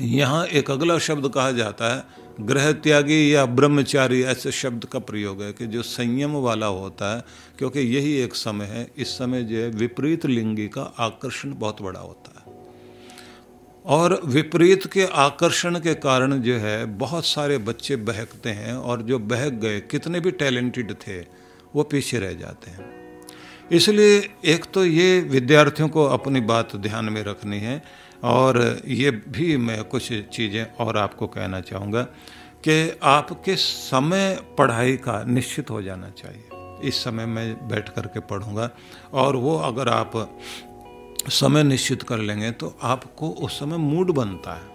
यहाँ एक अगला शब्द कहा जाता है ग्रह त्यागी या ब्रह्मचारी, ऐसे शब्द का प्रयोग है कि जो संयम वाला होता है, क्योंकि यही एक समय है, इस समय जो है विपरीत लिंगी का आकर्षण बहुत बड़ा होता है। और विपरीत के आकर्षण के कारण जो है, बहुत सारे बच्चे बहकते हैं, और जो बहक गए, कितने भी टैलेंटेड थे, वो पीछे रह जाते हैं। इसलिए एक तो ये विद्यार्थियों को अपनी बात ध्यान में रखनी है और ये भी मैं कुछ चीज़ें और आपको कहना चाहूँगा कि आपके समय पढ़ाई का निश्चित हो जाना चाहिए। इस समय मैं बैठ कर के पढ़ूँगा और वो अगर आप समय निश्चित कर लेंगे तो आपको उस समय मूड बनता है।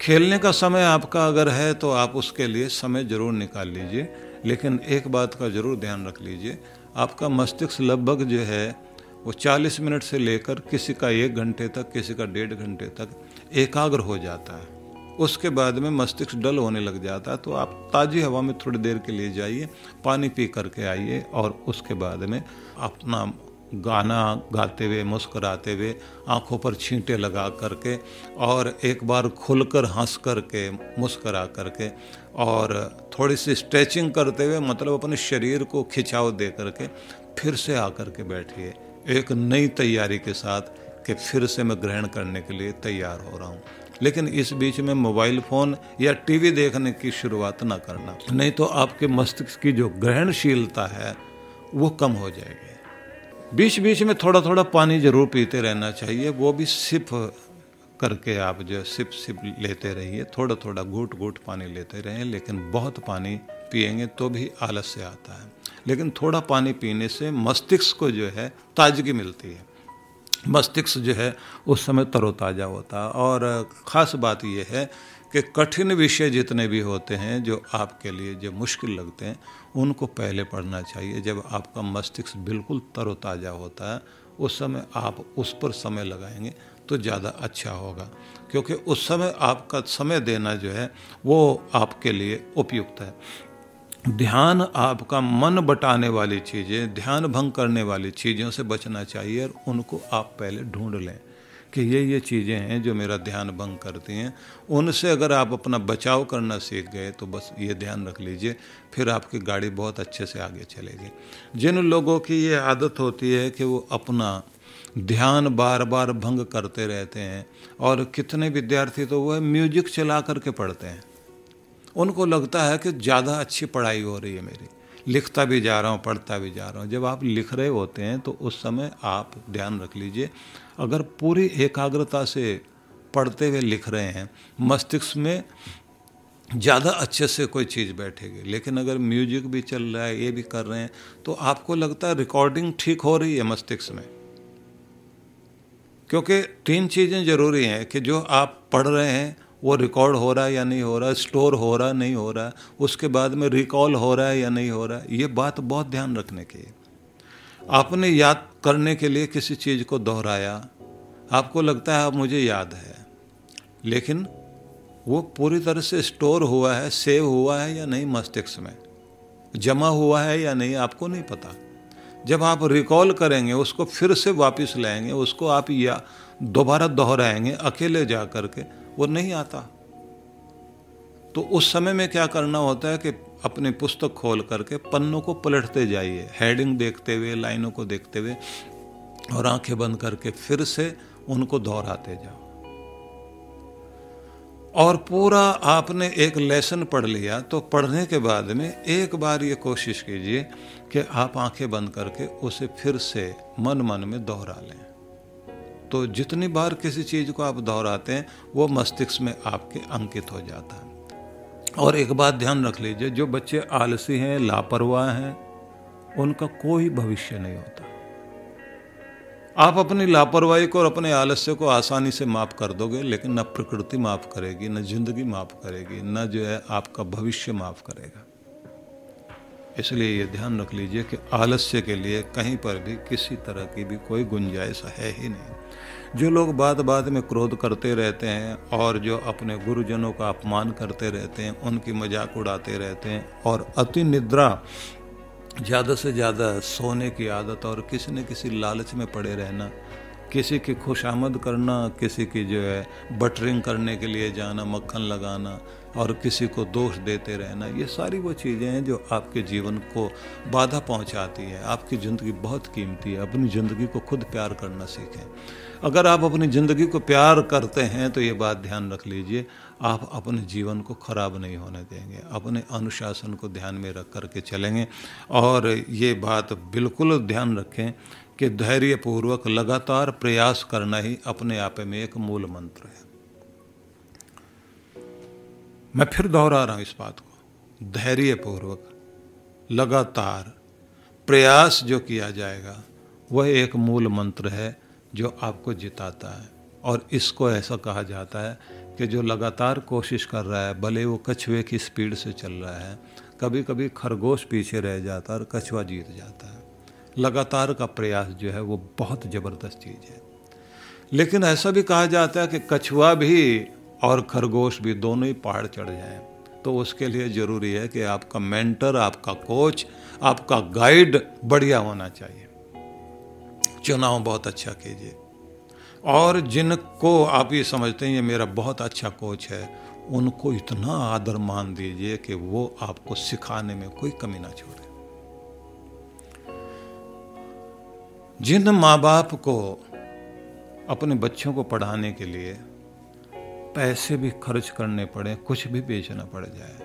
खेलने का समय आपका अगर है तो आप उसके लिए समय ज़रूर निकाल लीजिए, लेकिन एक बात का ज़रूर ध्यान रख लीजिए, आपका मस्तिष्क लगभग जो है वो 40 मिनट से लेकर किसी का एक घंटे तक, किसी का डेढ़ घंटे तक एकाग्र हो जाता है। उसके बाद में मस्तिष्क डल होने लग जाता है तो आप ताज़ी हवा में थोड़ी देर के लिए जाइए, पानी पी करके आइए और उसके बाद में अपना गाना गाते हुए, मुस्कराते हुए आँखों पर छींटे लगा करके और एक बार खुलकर हंस करके, मुस्करा करके और थोड़ी सी स्ट्रेचिंग करते हुए मतलब अपने शरीर को खिंचाव दे करके फिर से आकर के बैठिए। एक नई तैयारी के साथ कि फिर से मैं ग्रहण करने के लिए तैयार हो रहा हूँ। लेकिन इस बीच में मोबाइल फ़ोन या टीवी देखने की शुरुआत ना करना, नहीं तो आपके मस्तिष्क की जो ग्रहणशीलता है, वो कम हो जाएगी। बीच बीच में थोड़ा थोड़ा पानी ज़रूर पीते रहना चाहिए, वो भी सिप करके आप जो सिप सिप लेते रहिए थोड़ा थोड़ा घूट घूट पानी लेते रहें, लेकिन बहुत पानी पिएँगे तो भी आलस्य आता है। लेकिन थोड़ा पानी पीने से मस्तिष्क को जो है ताजगी मिलती है। मस्तिष्क जो है उस समय तरोताज़ा होता है। और ख़ास बात यह है कि कठिन विषय जितने भी होते हैं, जो आपके लिए जो मुश्किल लगते हैं, उनको पहले पढ़ना चाहिए। जब आपका मस्तिष्क बिल्कुल तरोताज़ा होता है, उस समय आप उस पर समय लगाएँगे तो ज़्यादा अच्छा होगा। क्योंकि उस समय आपका समय देना जो है, वो आपके लिए उपयुक्त है। ध्यान आपका मन बटाने वाली चीज़ें, ध्यान भंग करने वाली चीज़ों से बचना चाहिए और उनको आप पहले ढूंढ लें कि ये ये चीज़ें हैं जो मेरा ध्यान भंग करती हैं। उनसे अगर आप अपना बचाव करना सीख गए तो बस ये ध्यान रख लीजिए, फिर आपकी गाड़ी बहुत अच्छे से आगे चलेगी। जिन लोगों की ये आदत होती है कि वो अपना ध्यान बार बार भंग करते रहते हैं और कितने विद्यार्थी तो वह म्यूज़िक चला करके पढ़ते हैं। उनको लगता है कि ज़्यादा अच्छी पढ़ाई हो रही है मेरी। लिखता भी जा रहा हूँ, पढ़ता भी जा रहा हूँ। जब आप लिख रहे होते हैं तो उस समय आप ध्यान रख लीजिए। अगर पूरी एकाग्रता से पढ़ते हुए लिख रहे हैं, मस्तिष्क में ज़्यादा अच्छे से कोई चीज़ बैठेगी। लेकिन अगर म्यूज़िक भी चल रहा है, ये भी कर रहे हैं तो आपको लगता है रिकॉर्डिंग ठीक हो रही है मस्तिष्क में? क्योंकि तीन चीज़ें ज़रूरी हैं कि जो आप पढ़ रहे हैं वो रिकॉर्ड हो रहा है या नहीं हो रहा स्टोर हो रहा है नहीं हो रहा, उसके बाद में रिकॉल हो रहा है या नहीं हो रहा, ये बात बहुत ध्यान रखने की है आपने याद करने के लिए किसी चीज़ को दोहराया, आपको लगता है अब मुझे याद है, लेकिन वो पूरी तरह से स्टोर हुआ है सेव हुआ है या नहीं मस्तिष्क में? जमा हुआ है या नहीं, आपको नहीं पता। जब आप रिकॉल करेंगे, उसको फिर से वापस लाएँगे, उसको आप या दोबारा दोहराएँगे, अकेले जा कर के वो नहीं आता। तो उस समय में क्या करना होता है कि अपनी पुस्तक खोल करके पन्नों को पलटते जाइए हेडिंग देखते हुए, लाइनों को देखते हुए, और आँखें बंद करके फिर से उनको दोहराते जाओ। और पूरा आपने एक लेसन पढ़ लिया तो पढ़ने के बाद में एक बार ये कोशिश कीजिए कि आप आँखें बंद करके उसे फिर से मन मन में दोहरा लें। तो जितनी बार किसी चीज़ को आप दोहराते हैं, वो मस्तिष्क में आपके अंकित हो जाता है। और एक बात ध्यान रख लीजिए, जो बच्चे आलसी हैं, लापरवाह हैं, उनका कोई भविष्य नहीं होता। आप अपनी लापरवाही को और अपने आलस्य को आसानी से माफ़ कर दोगे, लेकिन न प्रकृति माफ़ करेगी, न ज़िंदगी माफ़ करेगी, न जो है आपका भविष्य माफ़ करेगा। इसलिए ये ध्यान रख लीजिए कि आलस्य के लिए कहीं पर भी किसी तरह की भी कोई गुंजाइश है ही नहीं। जो लोग बात बात में क्रोध करते रहते हैं और जो अपने गुरुजनों का अपमान करते रहते हैं, उनकी मज़ाक उड़ाते रहते हैं और अति निद्रा, ज़्यादा से ज़्यादा सोने की आदत और किसी न किसी लालच में पड़े रहना किसी की खुशामद करना, किसी की जो है बटरिंग करने के लिए जाना, मक्खन लगाना और किसी को दोष देते रहना, ये सारी वो चीज़ें हैं जो आपके जीवन को बाधा पहुंचाती है। आपकी ज़िंदगी बहुत कीमती है। अपनी ज़िंदगी को खुद प्यार करना सीखें। अगर आप अपनी ज़िंदगी को प्यार करते हैं तो ये बात ध्यान रख लीजिए, आप अपने जीवन को खराब नहीं होने देंगे। अपने अनुशासन को ध्यान में रख करके चलेंगे। और ये बात बिल्कुल ध्यान रखें कि धैर्यपूर्वक लगातार प्रयास करना ही अपने आप में एक मूल मंत्र है। मैं फिर दोहरा रहा हूँ इस बात को। धैर्यपूर्वक, लगातार प्रयास जो किया जाएगा, वह एक मूल मंत्र है जो आपको जिताता है। और इसको ऐसा कहा जाता है कि जो लगातार कोशिश कर रहा है, भले वो कछुए की स्पीड से चल रहा है कभी कभी खरगोश पीछे रह जाता है और कछुआ जीत जाता है। लगातार का प्रयास जो है वो बहुत ज़बरदस्त चीज़ है। लेकिन ऐसा भी कहा जाता है कि कछुआ भी और खरगोश भी दोनों ही पहाड़ चढ़ जाए। तो उसके लिए ज़रूरी है कि आपका मेंटर, आपका कोच, आपका गाइड बढ़िया होना चाहिए। चुनाव बहुत अच्छा कीजिए। और जिनको आप ये समझते हैं, ये मेरा बहुत अच्छा कोच है, उनको इतना आदर मान दीजिए कि वो आपको सिखाने में कोई कमी ना छोड़े। जिन माँ बाप को अपने बच्चों को पढ़ाने के लिए पैसे भी खर्च करने पड़े, कुछ भी बेचना पड़ जाए,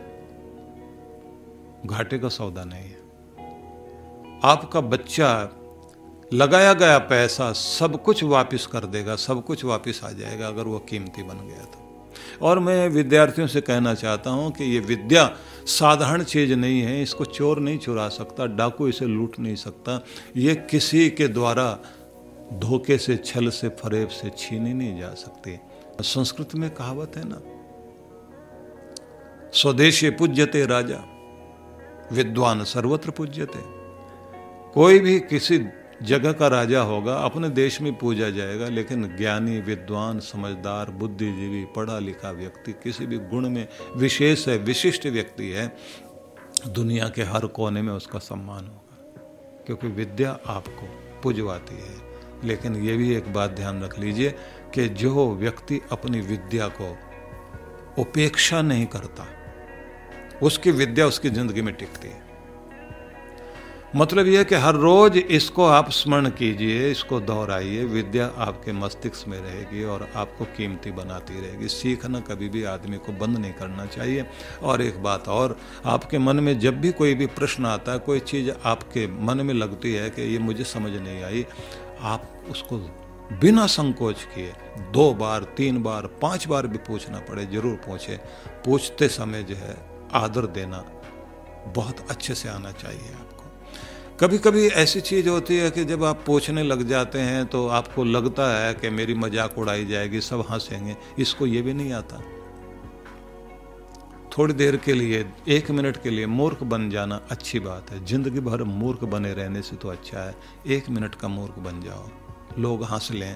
घाटे का सौदा नहीं है। आपका बच्चा लगाया गया पैसा सब कुछ वापस कर देगा, सब कुछ वापस आ जाएगा अगर वो कीमती बन गया तो और मैं विद्यार्थियों से कहना चाहता हूँ कि ये विद्या साधारण चीज़ नहीं है, इसको चोर नहीं चुरा सकता, डाकू इसे लूट नहीं सकता। ये किसी के द्वारा धोखे से, छल से, फरेब से छीनी नहीं जा सकती। संस्कृत में कहावत है ना, स्वदेशी पूज्यते राजा, विद्वान सर्वत्र पूज्यते। कोई भी किसी जगह का राजा होगा, अपने देश में पूजा जाएगा, लेकिन ज्ञानी, विद्वान, समझदार, बुद्धिजीवी पढ़ा लिखा व्यक्ति, किसी भी गुण में विशेष है, विशिष्ट व्यक्ति है, दुनिया के हर कोने में उसका सम्मान होगा। क्योंकि विद्या आपको पुजवाती है। लेकिन ये भी एक बात ध्यान रख लीजिए कि जो व्यक्ति अपनी विद्या को उपेक्षा नहीं करता, उसकी विद्या उसकी ज़िंदगी में टिकती है। मतलब यह कि हर रोज इसको आप स्मरण कीजिए, इसको दोहराइए। विद्या आपके मस्तिष्क में रहेगी और आपको कीमती बनाती रहेगी। सीखना कभी भी आदमी को बंद नहीं करना चाहिए। और एक बात और, आपके मन में जब भी कोई भी प्रश्न आता है, कोई चीज़ आपके मन में लगती है कि ये मुझे समझ नहीं आई, आप उसको बिना संकोच किए दो बार, तीन बार, पाँच बार भी पूछना पड़े, ज़रूर पूछे। पूछते समय जो है, आदर देना बहुत अच्छे से आना चाहिए आपको। कभी कभी ऐसी चीज़ होती है कि जब आप पूछने लग जाते हैं तो आपको लगता है कि मेरी मज़ाक उड़ाई जाएगी, सब हंसेंगे। इसको ये भी नहीं आता। थोड़ी देर के लिए, एक मिनट के लिए मूर्ख बन जाना अच्छी बात है। ज़िंदगी भर मूर्ख बने रहने से तो अच्छा है। एक मिनट का मूर्ख बन जाओ। लोग हंस लें,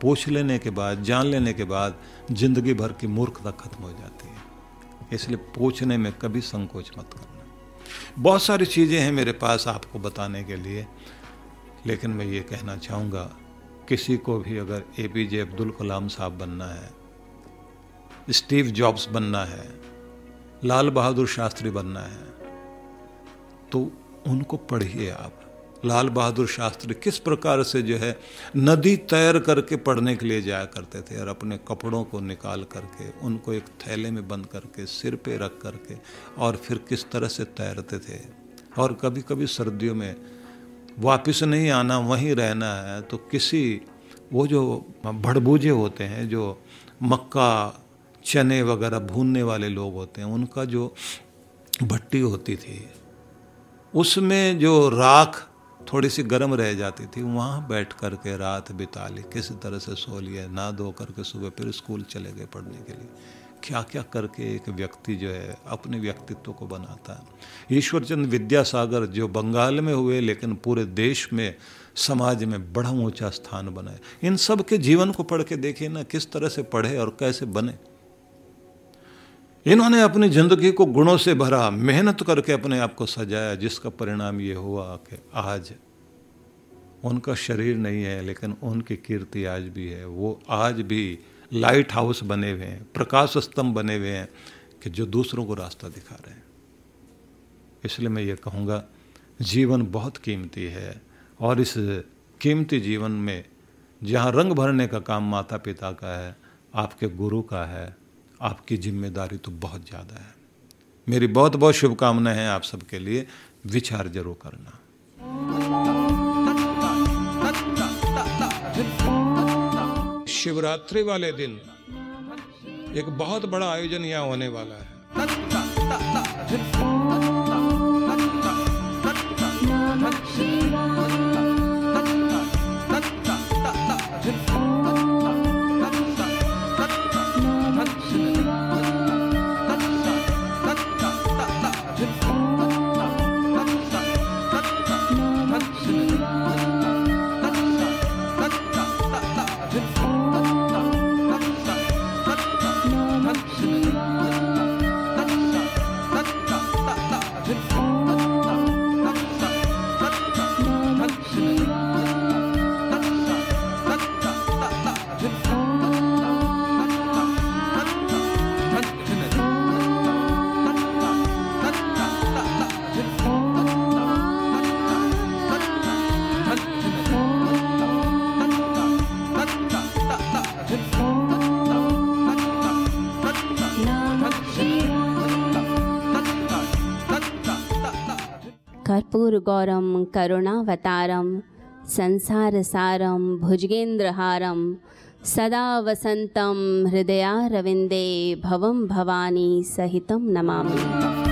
पूछ लेने के बाद, जान लेने के बाद ज़िंदगी भर की मूर्खता खत्म हो जाती है। इसलिए पूछने में कभी संकोच मत करना बहुत सारी चीज़ें हैं मेरे पास आपको बताने के लिए, लेकिन मैं ये कहना चाहूँगा, किसी को भी अगर ए पी जे अब्दुल कलाम साहब बनना है, स्टीव जॉब्स बनना है, लाल बहादुर शास्त्री बनना है तो उनको पढ़िए आप। लाल बहादुर शास्त्री किस प्रकार से जो है नदी तैर करके पढ़ने के लिए जाया करते थे और अपने कपड़ों को निकाल करके, उनको एक थैले में बंद करके, सिर पे रख करके और फिर किस तरह से तैरते थे? और कभी कभी सर्दियों में वापस नहीं आना, वहीं रहना है तो किसी वो जो भड़बूजे होते हैं, जो मक्का, चने वगैरह भूनने वाले लोग होते हैं, उनका जो भट्टी होती थी, उसमें जो राख थोड़ी सी गर्म रह जाती थी, वहाँ बैठ कर के रात बिता ली किसी तरह से सो लिया ना धो करके सुबह फिर स्कूल चले गए पढ़ने के लिए। क्या क्या करके एक व्यक्ति जो है, अपने व्यक्तित्व को बनाता है। ईश्वरचंद विद्यासागर जो बंगाल में हुए, लेकिन पूरे देश में, समाज में बड़ा ऊँचा स्थान बनाए इन सब के जीवन को पढ़ के देखिए ना, किस तरह से पढ़े और कैसे बने। इन्होंने अपनी ज़िंदगी को गुणों से भरा, मेहनत करके अपने आप को सजाया, जिसका परिणाम ये हुआ कि आज उनका शरीर नहीं है, लेकिन उनकी कीर्ति आज भी है। वो आज भी लाइट हाउस बने हुए हैं, प्रकाश स्तंभ बने हुए हैं कि जो दूसरों को रास्ता दिखा रहे हैं। इसलिए मैं ये कहूँगा, जीवन बहुत कीमती है और इस कीमती जीवन में जहाँ रंग भरने का काम माता पिता का है, आपके गुरु का है आपकी ज़िम्मेदारी तो बहुत ज़्यादा है। मेरी बहुत बहुत शुभकामनाएँ हैं आप सबके लिए। विचार ज़रूर करना। शिवरात्रि वाले दिन एक बहुत बड़ा आयोजन यहाँ होने वाला है। कर्पूरगौरं करुणावतारं संसारसारं भुजगेन्द्रहारं सदा वसन्तं हृदयारविन्दे भवं भवानी सहितं नमामि।